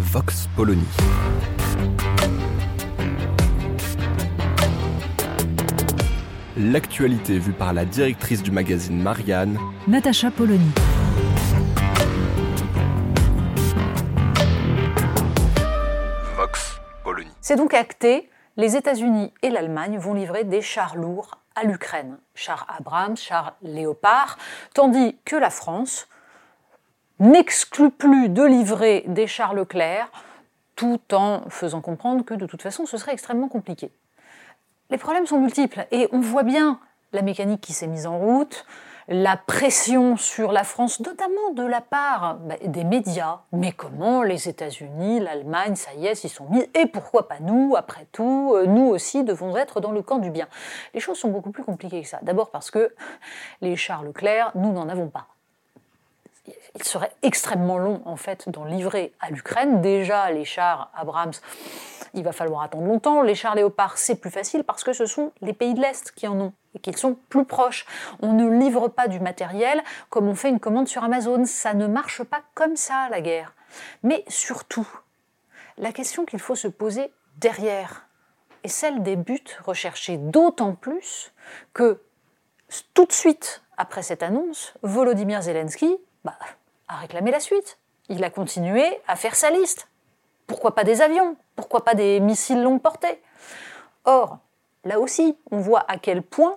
Vox Polony. L'actualité vue par la directrice du magazine Marianne, Natacha Polony. Vox Polony. C'est donc acté, les États-Unis et l'Allemagne vont livrer des chars lourds à l'Ukraine, chars Abrams, chars Léopard, tandis que la France n'exclut plus de livrer des chars Leclerc, tout en faisant comprendre que de toute façon ce serait extrêmement compliqué. Les problèmes sont multiples et on voit bien la mécanique qui s'est mise en route, la pression sur la France, notamment de la part bah, des médias. Mais comment les États-Unis, l'Allemagne, ça y est, s'y sont mis Et pourquoi pas nous Après tout, euh, nous aussi devons être dans le camp du bien. Les choses sont beaucoup plus compliquées que ça. D'abord parce que les chars Leclerc, nous n'en avons pas il serait extrêmement long en fait d'en livrer à l'Ukraine. Déjà, les chars Abrams, il va falloir attendre longtemps. Les chars Léopard, c'est plus facile parce que ce sont les pays de l'Est qui en ont et qu'ils sont plus proches. On ne livre pas du matériel comme on fait une commande sur Amazon. Ça ne marche pas comme ça, la guerre. Mais surtout, la question qu'il faut se poser derrière est celle des buts recherchés, d'autant plus que tout de suite après cette annonce, Volodymyr Zelensky bah, a réclamé la suite. Il a continué à faire sa liste. Pourquoi pas des avions? Pourquoi pas des missiles longue portée? Or, là aussi, on voit à quel point,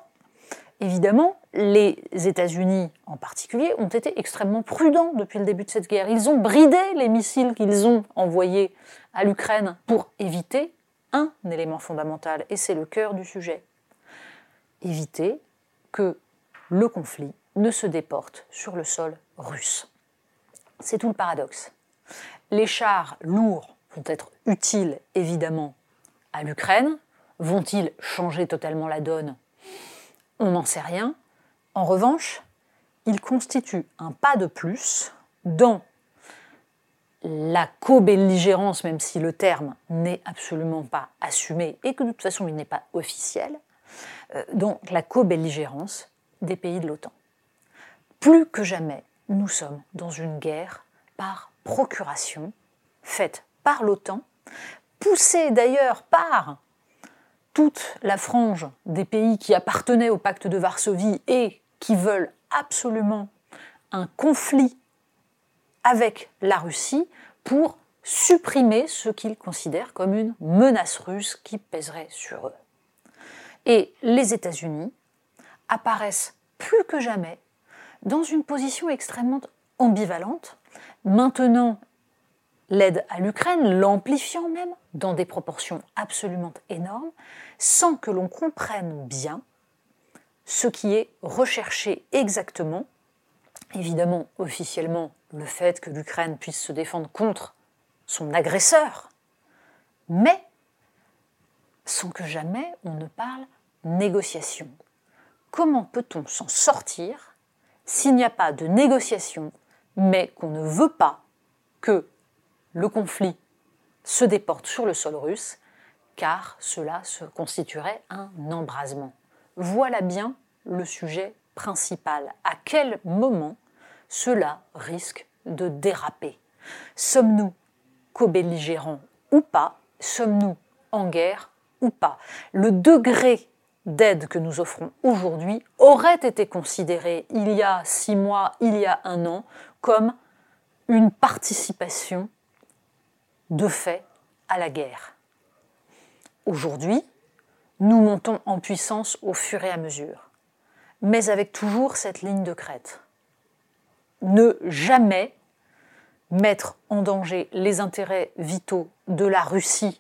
évidemment, les États-Unis en particulier ont été extrêmement prudents depuis le début de cette guerre. Ils ont bridé les missiles qu'ils ont envoyés à l'Ukraine pour éviter un élément fondamental, et c'est le cœur du sujet. Éviter que le conflit ne se déporte sur le sol russe. C'est tout le paradoxe. Les chars lourds vont être utiles évidemment à l'Ukraine. Vont-ils changer totalement la donne? On n'en sait rien. En revanche, ils constituent un pas de plus dans la co-belligérance, même si le terme n'est absolument pas assumé et que de toute façon il n'est pas officiel, euh, donc la co-belligérance des pays de l'OTAN. Plus que jamais, nous sommes dans une guerre par procuration, faite par l'OTAN, poussée d'ailleurs par toute la frange des pays qui appartenaient au pacte de Varsovie et qui veulent absolument un conflit avec la Russie pour supprimer ce qu'ils considèrent comme une menace russe qui pèserait sur eux. Et les États-Unis apparaissent plus que jamais dans une position extrêmement ambivalente, maintenant l'aide à l'Ukraine, l'amplifiant même, dans des proportions absolument énormes, sans que l'on comprenne bien ce qui est recherché exactement. Évidemment, officiellement, le fait que l'Ukraine puisse se défendre contre son agresseur, mais sans que jamais on ne parle négociation. Comment peut-on s'en sortir s'il n'y a pas de négociation, mais qu'on ne veut pas que le conflit se déporte sur le sol russe, car cela se constituerait un embrasement. Voilà bien le sujet principal. À quel moment cela risque de déraper? Sommes-nous co-belligérants ou pas? Sommes-nous en guerre ou pas? Le degré d'aide que nous offrons aujourd'hui aurait été considéré il y a six mois, il y a un an, comme une participation de fait à la guerre. Aujourd'hui, nous montons en puissance au fur et à mesure, mais avec toujours cette ligne de crête. Ne jamais mettre en danger les intérêts vitaux de la Russie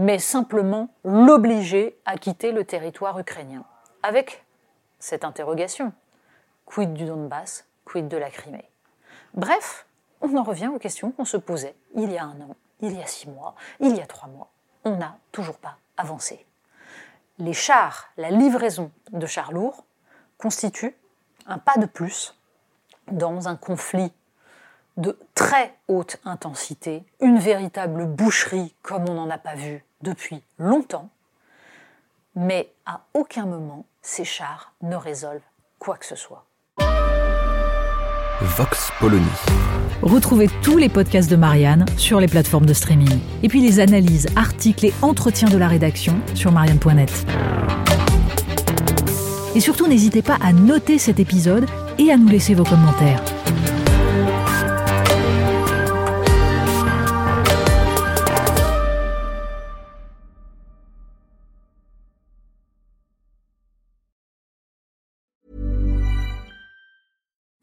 mais simplement l'obliger à quitter le territoire ukrainien. Avec cette interrogation, quid du Donbass, quid de la Crimée? Bref, on en revient aux questions qu'on se posait il y a un an, il y a six mois, il y a trois mois. On n'a toujours pas avancé. Les chars, la livraison de chars lourds constituent un pas de plus dans un conflit de très haute intensité, une véritable boucherie comme on n'en a pas vu depuis longtemps, mais à aucun moment ces chars ne résolvent quoi que ce soit. Vox Polony. Retrouvez tous les podcasts de Marianne sur les plateformes de streaming. Et puis les analyses, articles et entretiens de la rédaction sur marianne.net. Et surtout, n'hésitez pas à noter cet épisode et à nous laisser vos commentaires.